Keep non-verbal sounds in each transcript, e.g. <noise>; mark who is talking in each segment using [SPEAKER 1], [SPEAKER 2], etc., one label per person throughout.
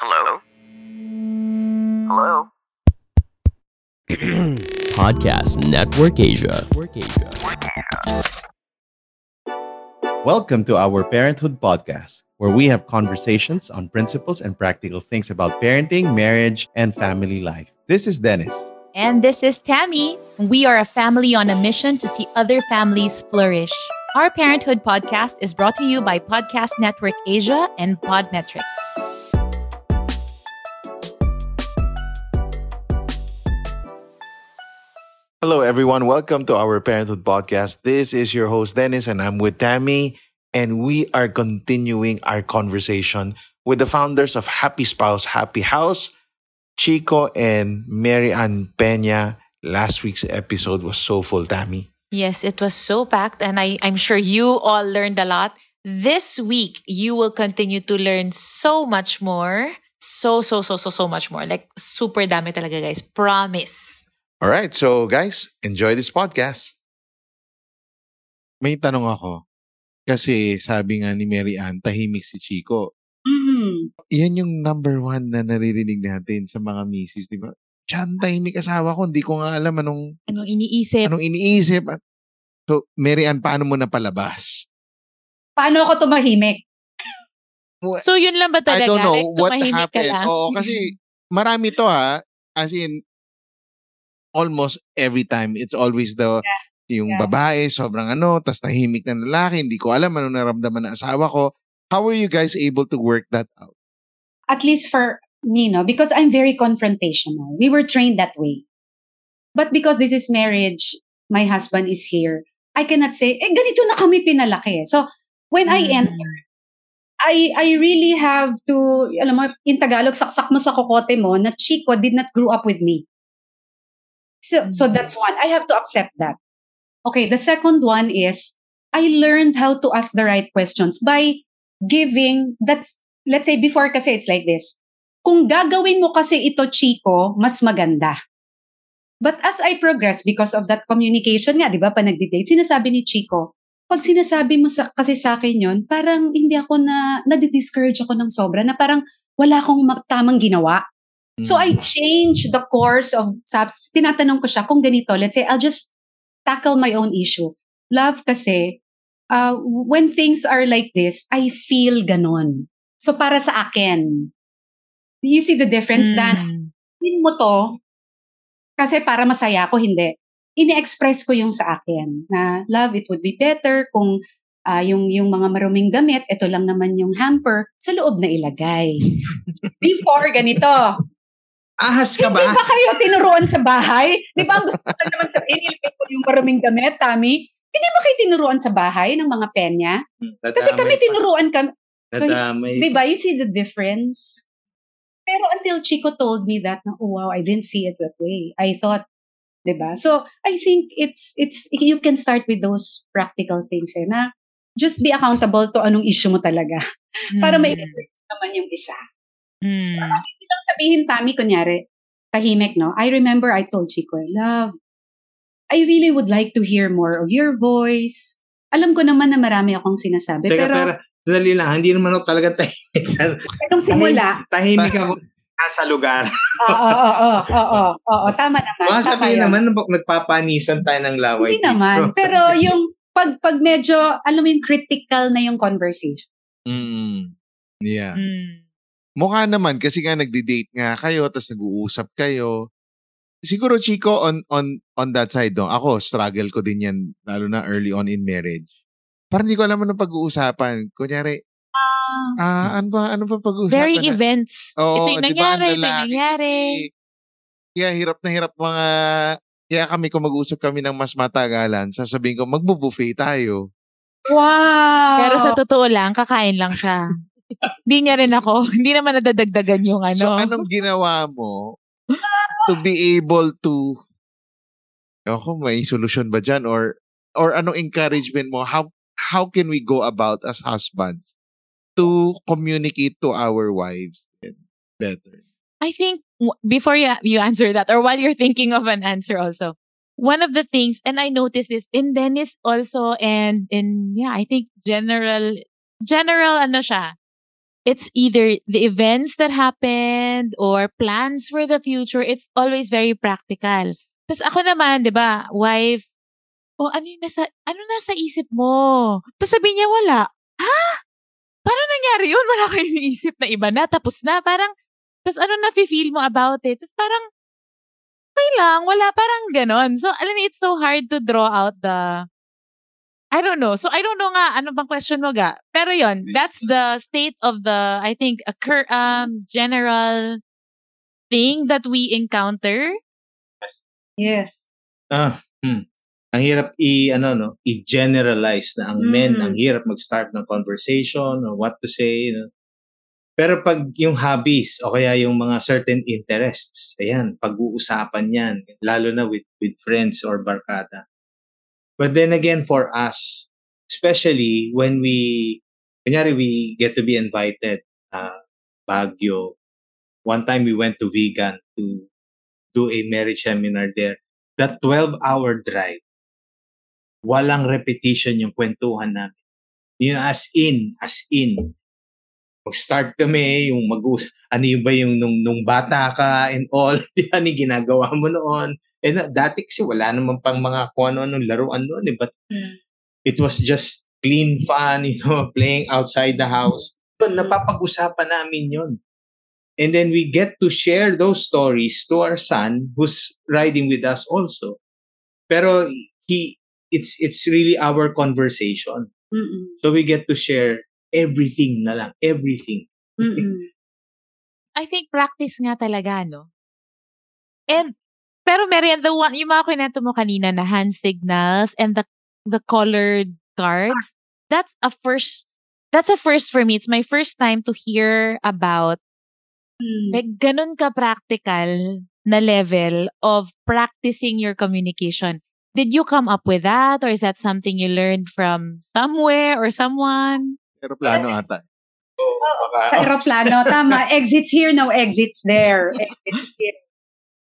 [SPEAKER 1] Hello? Hello? <clears throat>
[SPEAKER 2] Podcast Network Asia.
[SPEAKER 3] Welcome to our Parenthood Podcast, where we have conversations on principles and practical things about parenting, marriage, and family life. This is Dennis.
[SPEAKER 4] And this is Tammy. We are a family on a mission to see other families flourish. Our Parenthood podcast is brought to you by Podcast Network Asia and Podmetrics.
[SPEAKER 5] Hello, everyone. Welcome to our Parenthood Podcast. This is your host, Dennis, and I'm with Tammy. And we are continuing our conversation with the founders of Happy Spouse, Happy House, Chico and Mary Ann Peña. Last week's episode was so full, Tammy.
[SPEAKER 4] Yes, it was so packed, and I, I'm sure you all learned a lot. This week, you will continue to learn so much more. So, so, so, so, so much more. Like, super dami talaga, guys. Promise.
[SPEAKER 5] All right. So, guys, enjoy this podcast.
[SPEAKER 6] May tanong ako. Kasi sabi nga ni Mary Ann, tahimik si Chico.
[SPEAKER 7] Mhm.
[SPEAKER 6] Yan yung number one na naririnig natin sa mga misis, di ba? Diyan, tahimik asawa ko. Hindi ko nga alam anong,
[SPEAKER 4] Anong iniisip?
[SPEAKER 6] anong iniisip. So, Mary Ann, paano mo napalabas?
[SPEAKER 7] Paano ako tumahimik?
[SPEAKER 4] So, yun lang ba
[SPEAKER 6] I
[SPEAKER 4] talaga?
[SPEAKER 6] don't know
[SPEAKER 4] like,
[SPEAKER 6] what happened.
[SPEAKER 4] lang?
[SPEAKER 6] Oo, kasi marami to ha. As in, almost every time, it's always the yung
[SPEAKER 7] Yeah.
[SPEAKER 6] babae, sobrang ano, tas tahimik na lalaki, hindi ko alam ano naramdaman ng asawa ko. How were you guys able to work that out?
[SPEAKER 7] At least for me, no? Because I'm very confrontational. We were trained that way. But because this is marriage, my husband is here, I cannot say, eh, ganito na kami pinalaki. So, when I
[SPEAKER 4] Mm.
[SPEAKER 7] enter, I I really have to, alam mo, in Tagalog, saksak mo sa kokote mo na Chico did not grow up with me. So, so
[SPEAKER 4] Mm.
[SPEAKER 7] that's one. I have to accept that. Okay, the second one is I learned how to ask the right questions by giving, that's, let's say before kasi it's like this. Kung gagawin mo kasi ito, Chico, mas maganda. But as I progress, because of that communication nga, di ba, pa nagdi-date, sinasabi ni Chico, pag sinasabi mo sa, kasi sa akin yon parang hindi ako na, nadi-discourage ako ng sobra, na parang wala akong ma- tamang ginawa. So I change the course of, sab- tinatanong ko siya kung ganito, let's say, I'll just tackle my own issue. Love kasi, uh, when things are like this, I feel ganon. So para sa akin, you see the difference?
[SPEAKER 4] Mm.
[SPEAKER 7] Sabihin mo to, kasi para masaya ako, hindi. Ini-express ko yung sa akin na, love, it would be better kung ah, yung, yung mga maruming damit, ito lang naman yung hamper, sa loob na ilagay. <laughs> Before, ganito.
[SPEAKER 8] Ahas ka
[SPEAKER 7] Hindi
[SPEAKER 8] ba?
[SPEAKER 7] ba kayo tinuruan sa bahay? Di ba ang gusto ko lang naman sabihin, ilagay ko yung maruming damit, Tami? Hindi ba kayo tinuruan sa bahay ng mga penya? Kasi kami tinuruan kami. So. Di ba? You see the difference? Pero until Chico told me that, na, oh, wow, I didn't see it that way. I thought, di ba? So, I think it's, it's, you can start with those practical things, eh, na just be accountable to anong issue mo talaga. <laughs> Para may naman yung isa.
[SPEAKER 4] Mm.
[SPEAKER 7] Hindi lang sabihin, Tami, kunyari, tahimik, no? I remember I told Chico, love, I really would like to hear more of your voice. Alam ko naman na marami akong sinasabi,
[SPEAKER 8] Teka,
[SPEAKER 7] pero
[SPEAKER 8] pero, dali lang, hindi naman ako talaga tahimik. <laughs>
[SPEAKER 7] itong simula,
[SPEAKER 8] tahimik ako nasa lugar. <laughs>
[SPEAKER 7] oo, oo, oo, oo, tama naman. Tama
[SPEAKER 8] sabihin
[SPEAKER 7] yun.
[SPEAKER 8] naman, nagpapanisan tayo ng laway.
[SPEAKER 7] Hindi
[SPEAKER 8] dito.
[SPEAKER 7] naman. <laughs> Pero yung pag, pag medyo, alam mo yung critical na yung conversation.
[SPEAKER 6] Mm. Yeah.
[SPEAKER 4] Mm.
[SPEAKER 6] Mukha naman kasi nga nagdi-date nga kayo tapos nag-uusap kayo. Siguro Chico on on on that side no. Ako struggle ko din 'yan lalo na early on in marriage. Parang hindi ko alam ano pag-uusapan. Kunyari, ah, ano ba, ano ba pag-uusapan?
[SPEAKER 4] Very
[SPEAKER 6] na-
[SPEAKER 4] events.
[SPEAKER 6] Oo,
[SPEAKER 4] ito yung
[SPEAKER 6] di ba, ang
[SPEAKER 4] nangyari, ito yung nangyari.
[SPEAKER 6] kasi, Kaya hirap na hirap mga, kaya kami kung mag-usap kami ng mas matagalan, sasabihin ko, magbo-buffet tayo.
[SPEAKER 7] Wow!
[SPEAKER 4] Pero sa totoo lang, kakain lang siya. Hindi niya rin ako. <laughs> Hindi naman nadadagdagan yung ano.
[SPEAKER 6] So, anong ginawa mo to be able to, ako, may solution ba dyan? Or, or anong encouragement mo? How, how can we go about as husbands to communicate to our wives better?
[SPEAKER 4] I think before you, you answer that, or while you're thinking of an answer also, one of the things, and I noticed this in Dennis also, and in, yeah, I think general, general, ano siya, it's either the events that happened or plans for the future. It's always very practical. Tapos ako naman, di ba, wife, oh, ano yung nasa, ano nasa isip mo? Tapos sabi niya, wala. Ha? Paano nangyari yun? Wala kayong iniisip na iba na, tapos na. Parang, tapos ano na feel mo about it? Tapos parang, okay lang, wala, parang ganon. So, alam mo, it's so hard to draw out the, I don't know. So, I don't know nga, ano bang question mo ga? Pero yon that's the state of the, I think, a cur- um, general thing that we encounter.
[SPEAKER 7] Yes.
[SPEAKER 8] Ah, hmm. Ang hirap i ano no, i-generalize na ang men
[SPEAKER 4] Mm.
[SPEAKER 8] ang hirap mag-start ng conversation or what to say. No? Pero pag yung hobbies o kaya yung mga certain interests, ayan, pag-uusapan yan, lalo na with with friends or barkada. But then again, for us, especially when we, kunyari we get to be invited, uh, Baguio. One time we went to Vegan to do a marriage seminar there. That 12-hour drive, walang repetition yung kwentuhan namin. Yun as in, as in. Mag-start kami, yung mag ano yung ba yung nung, nung bata ka and all, <laughs> di ba, yung ginagawa mo noon. Eh, na, dati kasi wala naman pang mga kung ano-anong laruan noon eh, but it was just clean fun, <laughs> you know, playing outside the house. Yun, napapag-usapan namin yun. And then we get to share those stories to our son who's riding with us also. Pero he it's it's really our conversation.
[SPEAKER 7] Mm-mm.
[SPEAKER 8] So we get to share everything na lang, everything.
[SPEAKER 4] I think practice nga talaga, no? And, pero Marian, the one, yung mga kwento mo kanina na hand signals and the, the colored cards, that's a first, that's a first for me. It's my first time to hear about,
[SPEAKER 7] Mm.
[SPEAKER 4] like, ganun ka practical na level of practicing your communication. Did you come up with that? Or is that something you learned from somewhere or someone?
[SPEAKER 6] Pero plano ata.
[SPEAKER 7] Sa aeroplano, tama. Exits here, no exits there. <laughs> Exits here.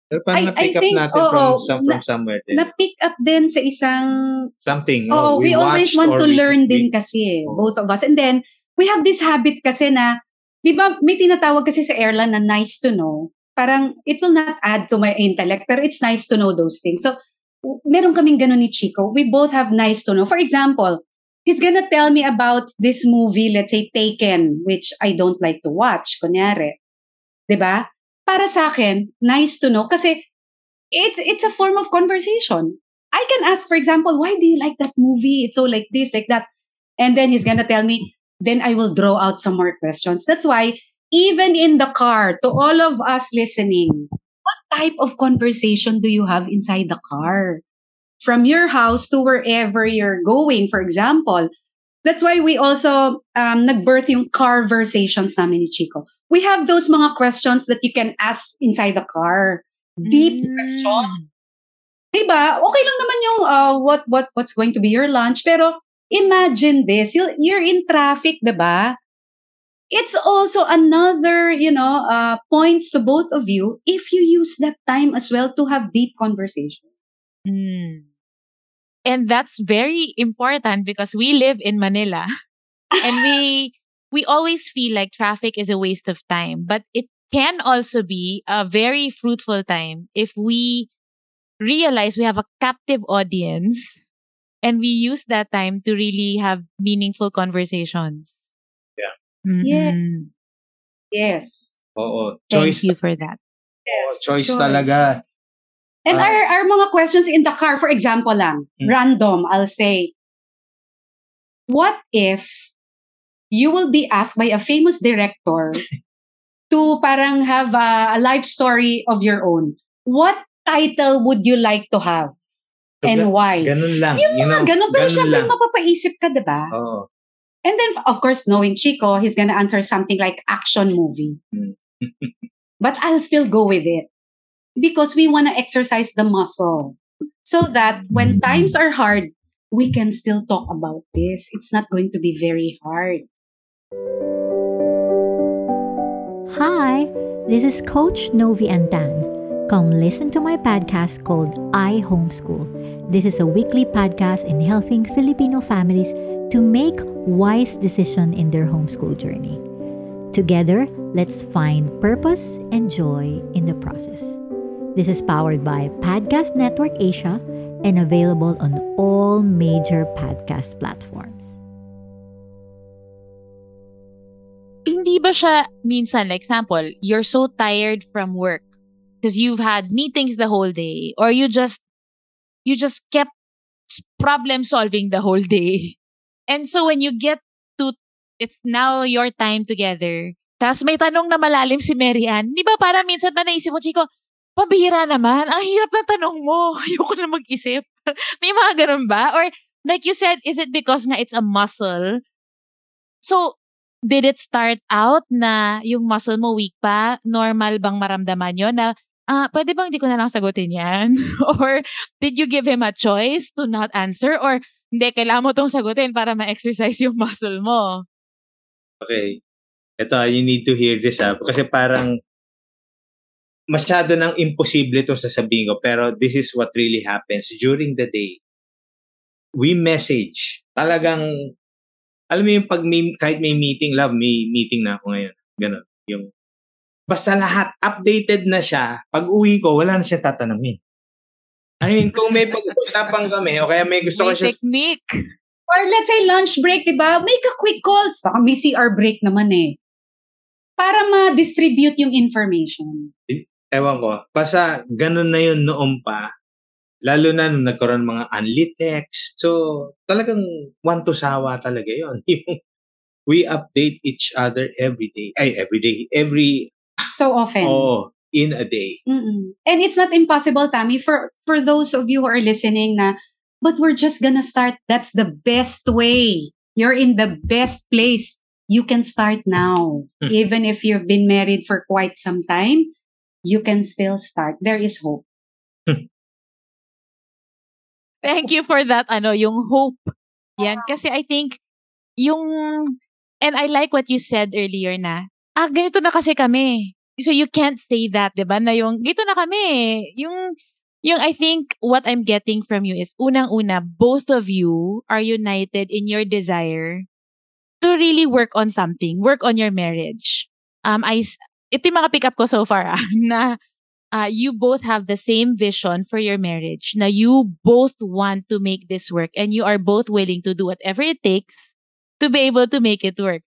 [SPEAKER 8] Pero parang
[SPEAKER 7] I-
[SPEAKER 8] na-pick
[SPEAKER 7] I
[SPEAKER 8] up
[SPEAKER 7] think,
[SPEAKER 8] natin
[SPEAKER 7] oo,
[SPEAKER 8] from, some, from
[SPEAKER 7] na-
[SPEAKER 8] somewhere din.
[SPEAKER 7] Na-pick up din sa isang
[SPEAKER 8] Something.
[SPEAKER 7] Oo,
[SPEAKER 8] oh,
[SPEAKER 7] we, always
[SPEAKER 8] watched
[SPEAKER 7] want to
[SPEAKER 8] we-
[SPEAKER 7] learn
[SPEAKER 8] we-
[SPEAKER 7] din kasi,
[SPEAKER 8] Oo.
[SPEAKER 7] both of us. And then, we have this habit kasi na, di ba, may tinatawag kasi sa airline na nice to know. Parang, it will not add to my intellect, pero it's nice to know those things. So, meron kaming ganun ni Chico. We both have nice to know. For example, he's gonna tell me about this movie, let's say Taken, which I don't like to watch, kunyari. Di ba? Para sa akin, nice to know. Kasi, it's it's a form of conversation. I can ask, for example, why do you like that movie? It's so like this, like that. And then he's gonna tell me, then I will draw out some more questions. That's why, even in the car, to all of us listening, what type of conversation do you have inside the car? From your house to wherever you're going, for example. That's why we also um, nag-birth yung conversations namin ni Chico. We have those mga questions that you can ask inside the car. Deep
[SPEAKER 4] Mm.
[SPEAKER 7] question. Diba? Okay lang naman yung uh, what what what's going to be your lunch, pero imagine this, you you're in traffic, diba? It's also another, you know, uh, points to both of you if you use that time as well to have deep conversation.
[SPEAKER 4] Mm. And that's very important because we live in Manila and we we always feel like traffic is a waste of time, but it can also be a very fruitful time if we realize we have a captive audience <laughs> and we use that time to really have meaningful conversations.
[SPEAKER 8] Yeah.
[SPEAKER 7] Yeah.
[SPEAKER 4] Mhm.
[SPEAKER 7] Yes.
[SPEAKER 8] Oo.
[SPEAKER 4] Thank
[SPEAKER 8] Choice,
[SPEAKER 4] you for that.
[SPEAKER 8] oo, choice, talaga.
[SPEAKER 7] And our, our mga questions in the car, for example lang,
[SPEAKER 8] Hmm.
[SPEAKER 7] random, I'll say, what if you will be asked by a famous director to parang have a, a life story of your own? What title would you like to have?
[SPEAKER 8] So,
[SPEAKER 7] And
[SPEAKER 8] ga-
[SPEAKER 7] why?
[SPEAKER 8] Ganun lang.
[SPEAKER 7] Yung
[SPEAKER 8] you know,
[SPEAKER 7] ganun, pero
[SPEAKER 8] ganun
[SPEAKER 7] syempre
[SPEAKER 8] lang.
[SPEAKER 7] mapapaisip ka, di ba?
[SPEAKER 8] Oo.
[SPEAKER 7] And then, of course, knowing Chico, he's gonna answer something like action movie.
[SPEAKER 8] Hmm. <laughs>
[SPEAKER 7] but I'll still go with it because we want to exercise the muscle so that when times are hard, we can still talk about this. It's not going to be very hard.
[SPEAKER 1] Hi, this is Coach Novi Antan. Come listen to my podcast called I Homeschool. This is a weekly podcast in helping Filipino families to make wise decisions in their homeschool journey. Together, let's find purpose and joy in the process. This is powered by Podcast Network Asia and available on all major podcast platforms.
[SPEAKER 4] Hindi ba siya minsan, like example, you're so tired from work because you've had meetings the whole day or you just you just kept problem solving the whole day. And so when you get to it's now your time together. Tapos may tanong na malalim si Mary Ann. Di ba parang minsan ba naisip mo, Chico, pabihira naman. Ang hirap ng tanong mo. <laughs> Ayoko na mag-isip. <laughs> may mga ganun ba? Or like you said, is it because nga it's a muscle? So, did it start out na yung muscle mo weak pa? Normal bang maramdaman yon na, ah, pwede bang di ko na lang sagutin yan? <laughs> or did you give him a choice to not answer? Or hindi, kailangan mo tong sagutin para ma-exercise yung <laughs> muscle mo.
[SPEAKER 8] Okay. Ito, you need to hear this ah. Kasi parang masyado nang imposible itong sasabihin ko. Pero this is what really happens during the day. We message. Talagang, alam mo yung pag may, kahit may meeting, love, may meeting na ako ngayon. Ganon. Yung, basta lahat, updated na siya. Pag uwi ko, wala na siya tatanungin. I mean, kung may pag-usapan kami, o kaya may gusto
[SPEAKER 4] May
[SPEAKER 8] ko siya
[SPEAKER 4] technique.
[SPEAKER 7] Or let's say lunch break, di ba? Make a quick calls. Baka may CR break naman eh. Para ma-distribute yung information.
[SPEAKER 8] ewan ko, basta ganun na yun noon pa. Lalo na nung nagkaroon mga unlit text. So, talagang one to sawa talaga yun. <laughs> Yung we update each other every day. Ay, every day. Every,
[SPEAKER 7] So often.
[SPEAKER 8] oh, in a day.
[SPEAKER 7] Mm-mm. And it's not impossible, Tammy, for for those of you who are listening na, but we're just gonna start. That's the best way. You're in the best place. You can start now.
[SPEAKER 8] Hmm.
[SPEAKER 7] Even if you've been married for quite some time, you can still start. There is hope.
[SPEAKER 4] Thank you for that, ano, yung hope. Yan. Kasi I think, yung, and I like what you said earlier na, ah, ganito na kasi kami. So you can't say that, di ba? Na yung, ganito na kami. Yung, yung I think what I'm getting from you is, unang-una, both of you are united in your desire to really work on something, work on your marriage. Um, I, ito yung mga pick up ko so far, ah, <laughs> na uh, you both have the same vision for your marriage. Na you both want to make this work and you are both willing to do whatever it takes to be able to make it work.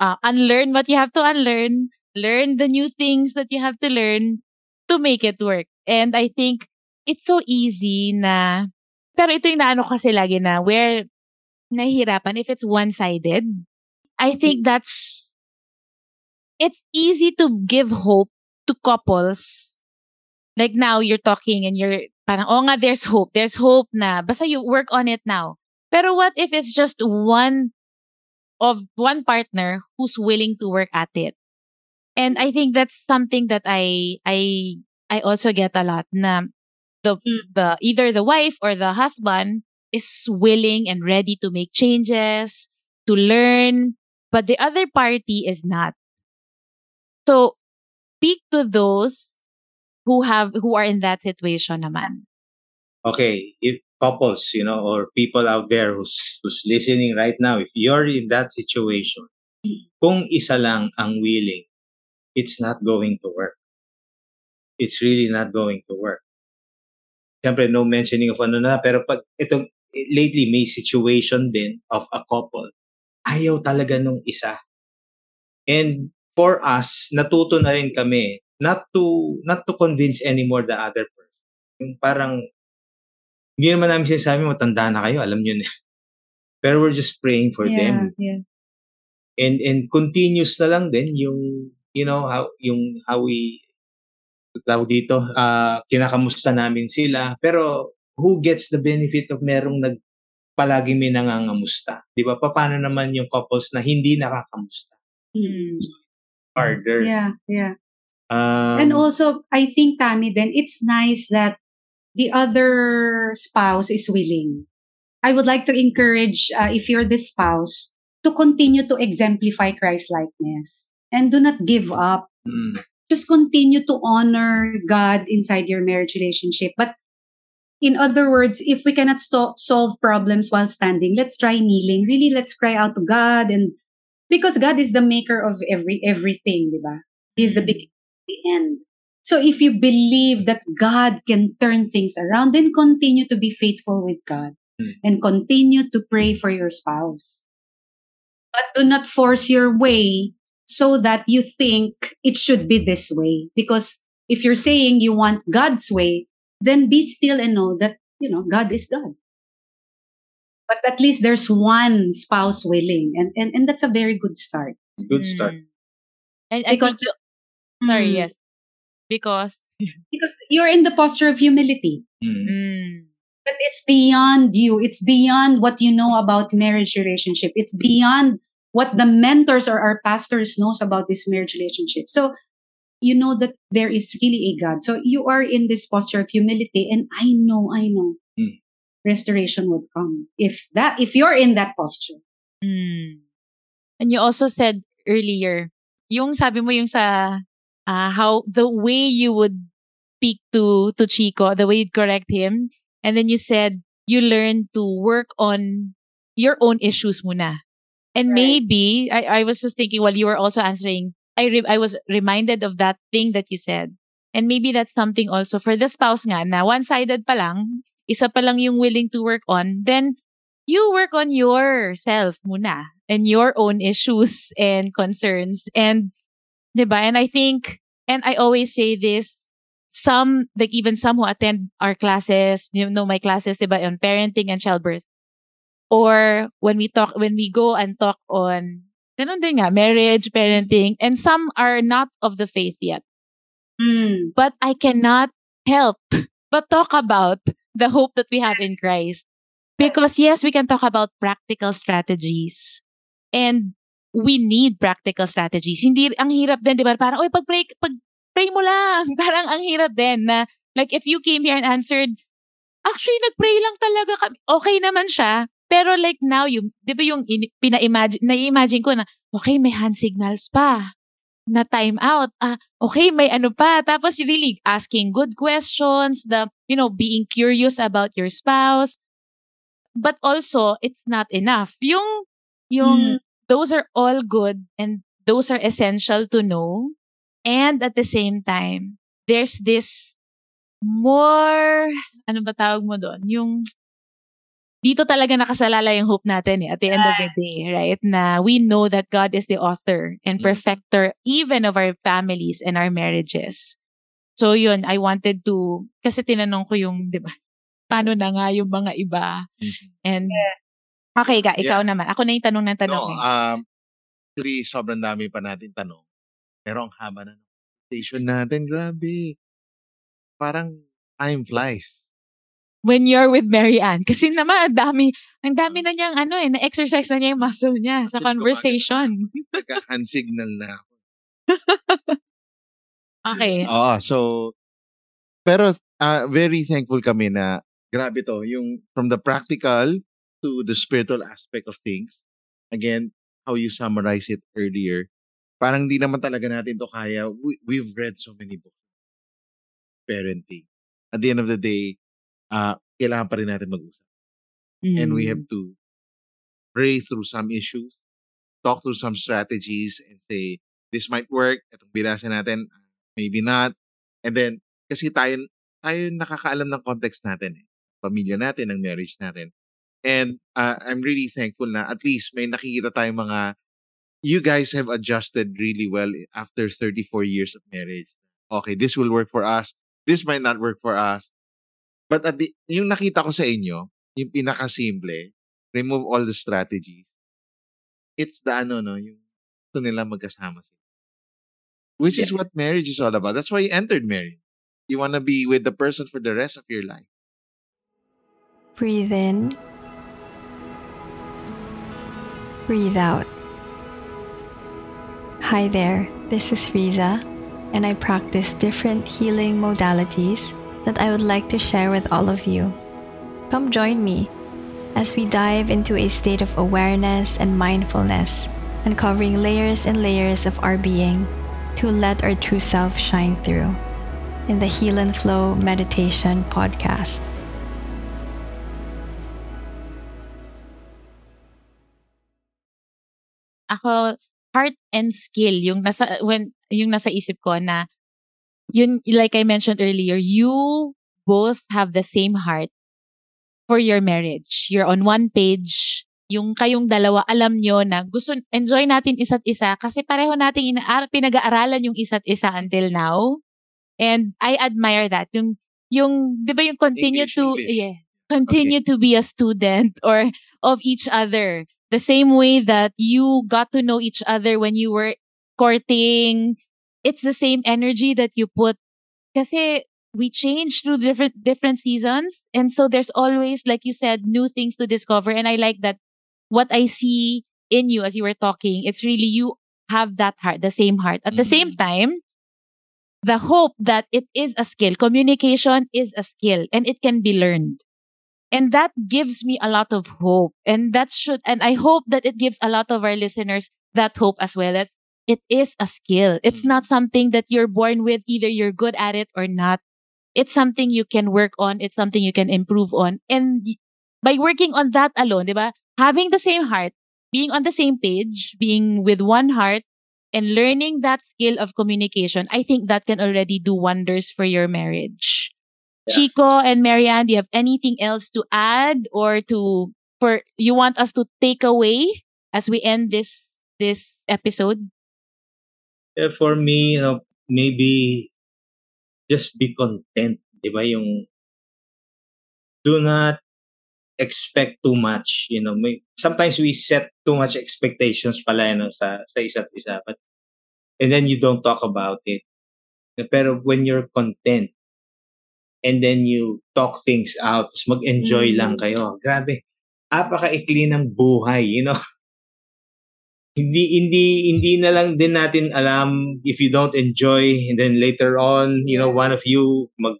[SPEAKER 4] Uh, unlearn what you have to unlearn, learn the new things that you have to learn to make it work. And I think it's so easy na, pero ito yung naano kasi lagi na where nahihirapan if it's one-sided. I think that's, it's easy to give hope to couples like now you're talking and you're parang, oh nga, there's hope. There's hope na. Basta you work on it now. Pero what if it's just one of one partner who's willing to work at it? And I think that's something that I I I also get a lot na the mm. the either the wife or the husband is willing and ready to make changes, to learn, but the other party is not. So speak to those who have who are in that situation naman.
[SPEAKER 8] Okay, if couples, you know, or people out there who's, who's listening right now, if you're in that situation, kung isa lang ang willing, it's not going to work. It's really not going to work. Siyempre, no mentioning of ano na, pero pag itong, lately may situation din of a couple, ayaw talaga nung isa. And for us, natuto na rin kami not to not to convince anymore the other person. Yung parang hindi naman namin sinasabi matanda na kayo, alam niyo na. <laughs> Pero we're just praying for them.
[SPEAKER 7] yeah.
[SPEAKER 8] And and continuous na lang din yung you know how yung how we tawag dito, ah kinakamusta namin sila. Pero who gets the benefit of merong nag palagi may nangangamusta? 'Di ba? Paano naman yung couples na hindi nakakamusta?
[SPEAKER 7] Mm.
[SPEAKER 8] Harder.
[SPEAKER 7] Yeah, yeah.
[SPEAKER 8] Um,
[SPEAKER 7] and also, I think, Tammy, then it's nice that the other spouse is willing. I would like to encourage, uh, if you're the spouse, to continue to exemplify Christ likeness and do not give up.
[SPEAKER 8] mm,
[SPEAKER 7] Just continue to honor God inside your marriage relationship. But in other words, if we cannot sto- solve problems while standing, let's try kneeling. Really, let's cry out to God and Because God is the maker of every everything, di ba? He is the beginning, the end. So if you believe that God can turn things around, then continue to be faithful with God
[SPEAKER 8] Hmm.
[SPEAKER 7] and continue to pray for your spouse. But do not force your way so that you think it should be this way. Because if you're saying you want God's way, then be still and know that, you know, God is God. But at least there's one spouse willing. And, and, and that's a very good start.
[SPEAKER 8] Good start.
[SPEAKER 4] Mm. And I
[SPEAKER 7] Because-
[SPEAKER 4] think you, sorry,
[SPEAKER 7] Mm.
[SPEAKER 4] yes. Because <laughs>
[SPEAKER 7] Because you're in the posture of humility.
[SPEAKER 8] Mm.
[SPEAKER 4] mm,
[SPEAKER 7] But it's beyond you. It's beyond what you know about marriage relationship. It's beyond what the mentors or our pastors knows about this marriage relationship. So you know that there is really a God. So you are in this posture of humility and I know, I know
[SPEAKER 8] Mm.
[SPEAKER 7] restoration would come. If that if you're in that posture.
[SPEAKER 4] mm. And you also said earlier, yung sabi mo yung sa ah, how the way you would speak to to Chico, the way you'd correct him, and then you said you learn to work on your own issues muna. And
[SPEAKER 7] Right.
[SPEAKER 4] maybe I, I was just thinking while you were also answering, I re- I was reminded of that thing that you said. And maybe that's something also for the spouse nga na one-sided pa lang, isa pa lang yung willing to work on, then you work on yourself muna and your own issues and concerns. And, diba? And I think, and I always say this, some, like even some who attend our classes, you know, my classes, diba, on parenting and childbirth. Or when we talk, when we go and talk on, ganun din nga, marriage, parenting, and some are not of the faith yet.
[SPEAKER 7] Mm.
[SPEAKER 4] But I cannot help but talk about the hope that we have in Christ. Because yes, we can talk about practical strategies. And we need practical strategies. Hindi, ang hirap din, di ba? Parang, oy, pag-pray, pag-pray mo lang. <laughs> Parang ang hirap din na, like, if you came here and answered, actually, nag-pray lang talaga kami. Okay naman siya. Pero like now, yung, di ba yung in, pina-imagine, na-imagine ko na, okay, may hand signals pa na time out. Ah, okay, may ano pa. Tapos really asking good questions, the, you know, being curious about your spouse. But also, it's not enough. Yung, yung, those are all good and those are essential to know. And at the same time, there's this more, ano ba tawag mo doon? Yung, dito talaga nakasalala yung hope natin eh, at the end of the day, right? Na we know that God is the author and
[SPEAKER 8] Mm.
[SPEAKER 4] perfecter even of our families and our marriages. So yun, I wanted to, kasi tinanong ko yung, di ba, paano na nga yung mga iba?
[SPEAKER 8] Mhm.
[SPEAKER 4] And, okay ga, ikaw naman. Ako na yung tanong ng tanong.
[SPEAKER 6] No,
[SPEAKER 4] eh.
[SPEAKER 6] um, actually, sobrang dami pa natin tanong. Pero ang haba na ng station natin, grabe. Parang time flies.
[SPEAKER 4] When you're with Mary Ann. Kasi naman, ang dami, ang dami na niyang ano eh, na-exercise na niya yung muscle niya sa conversation.
[SPEAKER 6] Nagka-hand signal na ako. <laughs>
[SPEAKER 4] Okay.
[SPEAKER 6] Oo, so, pero ah, very thankful kami na grabe to, yung from the practical to the spiritual aspect of things. Again, how you summarize it earlier. Parang di naman talaga natin to kaya. We, we've read so many books. Parenting. At the end of the day, ah kailangan pa rin natin mag-usap. And we have
[SPEAKER 4] Mm.
[SPEAKER 6] to pray through some issues, talk through some strategies, and say, this might work, itong bilasan natin, maybe not. And then, kasi tayo, tayo nakakaalam ng context natin eh. Pamilya natin, ng marriage natin. And uh, I'm really thankful na at least may nakikita tayong mga, you guys have adjusted really well after 34 years of marriage. Okay, this will work for us. This might not work for us. But at the, yung nakita ko sa inyo, yung pinakasimple, remove all the strategies. It's the ano, no, yung gusto nila magkasama sila. Which is what marriage is all about. That's why you entered marriage. You want to be with the person for the rest of your life.
[SPEAKER 9] Breathe in. Breathe out. Hi there, this is Riza, and I practice different healing modalities that I would like to share with all of you. Come join me as we dive into a state of awareness and mindfulness, uncovering layers and layers of our being to let our true self shine through in the Heal and Flow Meditation Podcast.
[SPEAKER 4] Ako heart and skill yung nasa when yung nasa isip ko na yun like I mentioned earlier, you both have the same heart for your marriage. You're on one page. Yung kayong dalawa, alam nyo na gusto, enjoy natin isa't isa kasi pareho nating ina- pinag-aaralan yung isa't isa until now. And I admire that. Yung, yung, di ba yung continue
[SPEAKER 6] English,
[SPEAKER 4] to,
[SPEAKER 6] English.
[SPEAKER 4] yeah, continue to be a student or of each other. The same way that you got to know each other when you were courting. It's the same energy that you put. Kasi we change through different different seasons and so there's always like you said new things to discover and i like that what i see in you as you were talking it's really you have that heart the same heart at the same mm-hmm. time the hope that it is a skill communication is a skill and it can be learned and that gives me a lot of hope and that should and i hope that it gives a lot of our listeners that hope as well that it is a skill it's mm-hmm. not something that you're born with either you're good at it or not it's something you can work on. It's something you can improve on. And by working on that alone, diba? Having the same heart, being on the same page, being with one heart, and learning that skill of communication, I think that can already do wonders for your marriage. Chico and Marianne, do you have anything else to add or to for you want us to take away as we end this this episode?
[SPEAKER 8] Yeah, for me, you know, maybe just be content. Di ba? Yung do not expect too much. You know, may, sometimes we set too much expectations pala you know, sa, sa isa't isa. But, and then you don't talk about it. Pero when you're content, and then you talk things out, tapos mag-enjoy
[SPEAKER 7] Mm.
[SPEAKER 8] lang kayo. Grabe. Apakaikli ng buhay, you know? <laughs> hindi hindi hindi na lang din natin alam if you don't enjoy and then later on you know one of you mag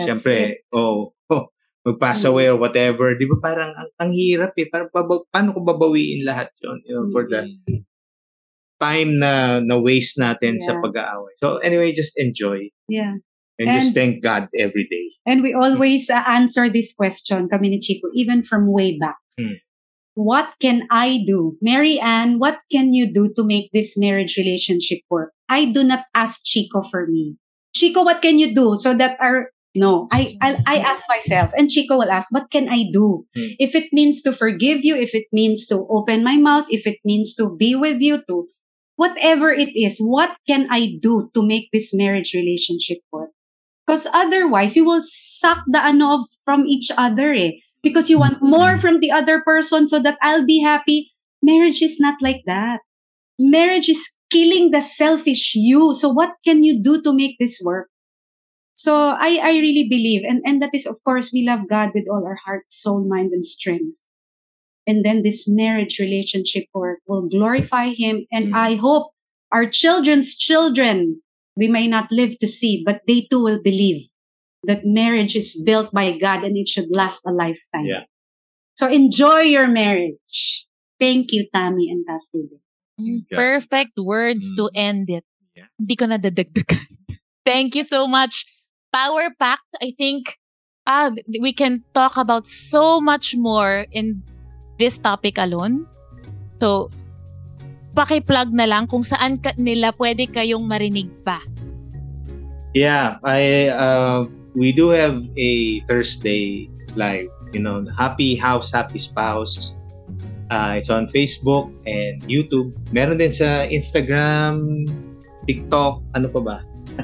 [SPEAKER 7] That's
[SPEAKER 8] syempre oh, <laughs> oh mag-pass away or whatever di ba parang ang, ang hirap eh parang paba- paano ko babawiin lahat yon you know for the time na na waste natin sa
[SPEAKER 7] Yeah.
[SPEAKER 8] pag-aaway so anyway just enjoy
[SPEAKER 7] Yeah.
[SPEAKER 8] And, just thank God every day
[SPEAKER 7] And we always uh, answer this question, kami ni Chico, even from way back.
[SPEAKER 8] Hmm.
[SPEAKER 7] What can I do? Mary Ann, what can you do to make this marriage relationship work? I do not ask Chico for me. Chico, what can you do so that our no, I, I I ask myself, and Chico will ask, what can I do?
[SPEAKER 8] Hmm.
[SPEAKER 7] If it means to forgive you, if it means to open my mouth, if it means to be with you, to whatever it is, what can I do to make this marriage relationship work? Because otherwise, you will suck the ano of, from each other eh. Because you want more from the other person so that I'll be happy. Marriage is not like that. Marriage is killing the selfish you. So what can you do to make this work? So I, I really believe, and, and that is, of course, we love God with all our heart, soul, mind, and strength. And then this marriage relationship work will glorify Him. And I hope our children's children, we may not live to see, but they too will believe that marriage is built by God and it should last a lifetime.
[SPEAKER 8] Yeah.
[SPEAKER 7] So enjoy your marriage. Thank you, Tammy and Pastor. Vic.
[SPEAKER 6] Yeah.
[SPEAKER 4] Perfect words to end it.
[SPEAKER 6] Yeah.
[SPEAKER 4] Hindi ko na dadagdagan. <laughs> Thank you so much. Power packed. I think ah, we can talk about so much more in this topic alone. So, paki-plug na lang kung saan ka, nila pwede kayong marinig pa.
[SPEAKER 8] Yeah, I uh, we do have a Thursday live. You know, Happy House, Happy Spouse. Uh, it's on Facebook and YouTube. Meron din sa Instagram, TikTok, ano pa ba?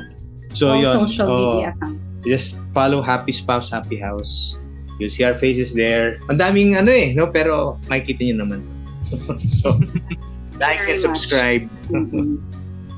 [SPEAKER 8] <laughs> so
[SPEAKER 7] all
[SPEAKER 8] yun.
[SPEAKER 7] social
[SPEAKER 8] oh,
[SPEAKER 7] media accounts.
[SPEAKER 8] Just follow Happy Spouse, Happy House. You'll see our faces there. Ang daming ano eh, no? Pero makikita nyo naman. <laughs> so, like
[SPEAKER 7] Very
[SPEAKER 8] and subscribe.
[SPEAKER 7] Mhm.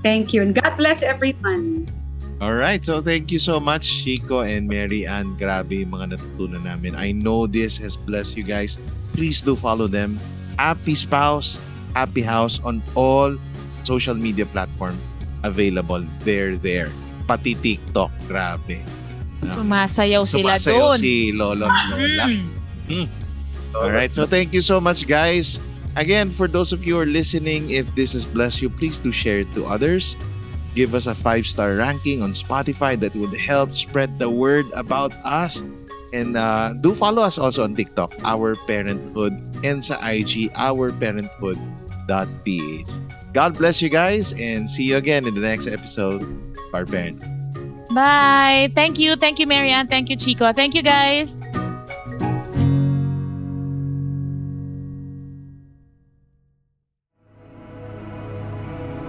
[SPEAKER 7] Thank you. And God bless everyone.
[SPEAKER 6] All right. So thank you so much, Chico and Mary Ann. Grabe yung mga natutunan namin. I know this has blessed you guys. Please do follow them. Happy Spouse, Happy House on all social media platforms available. They're there. Pati TikTok. Grabe.
[SPEAKER 4] Sumasayaw sila
[SPEAKER 6] Sumasayaw
[SPEAKER 4] doon.
[SPEAKER 6] si Lolo at Lola.
[SPEAKER 4] Mm.
[SPEAKER 6] All right. So thank you so much, guys. Again, for those of you who are listening, if this has blessed you, please do share it to others. Give us a five star ranking on Spotify. That would help spread the word about us. And uh, do follow us also on TikTok, Our Parenthood, and sa IG, Our Parenthood God bless you guys and see you again in the next episode of Our Parent.
[SPEAKER 4] Bye. Thank you. Thank you, Marianne. Thank you, Chico. Thank you, guys.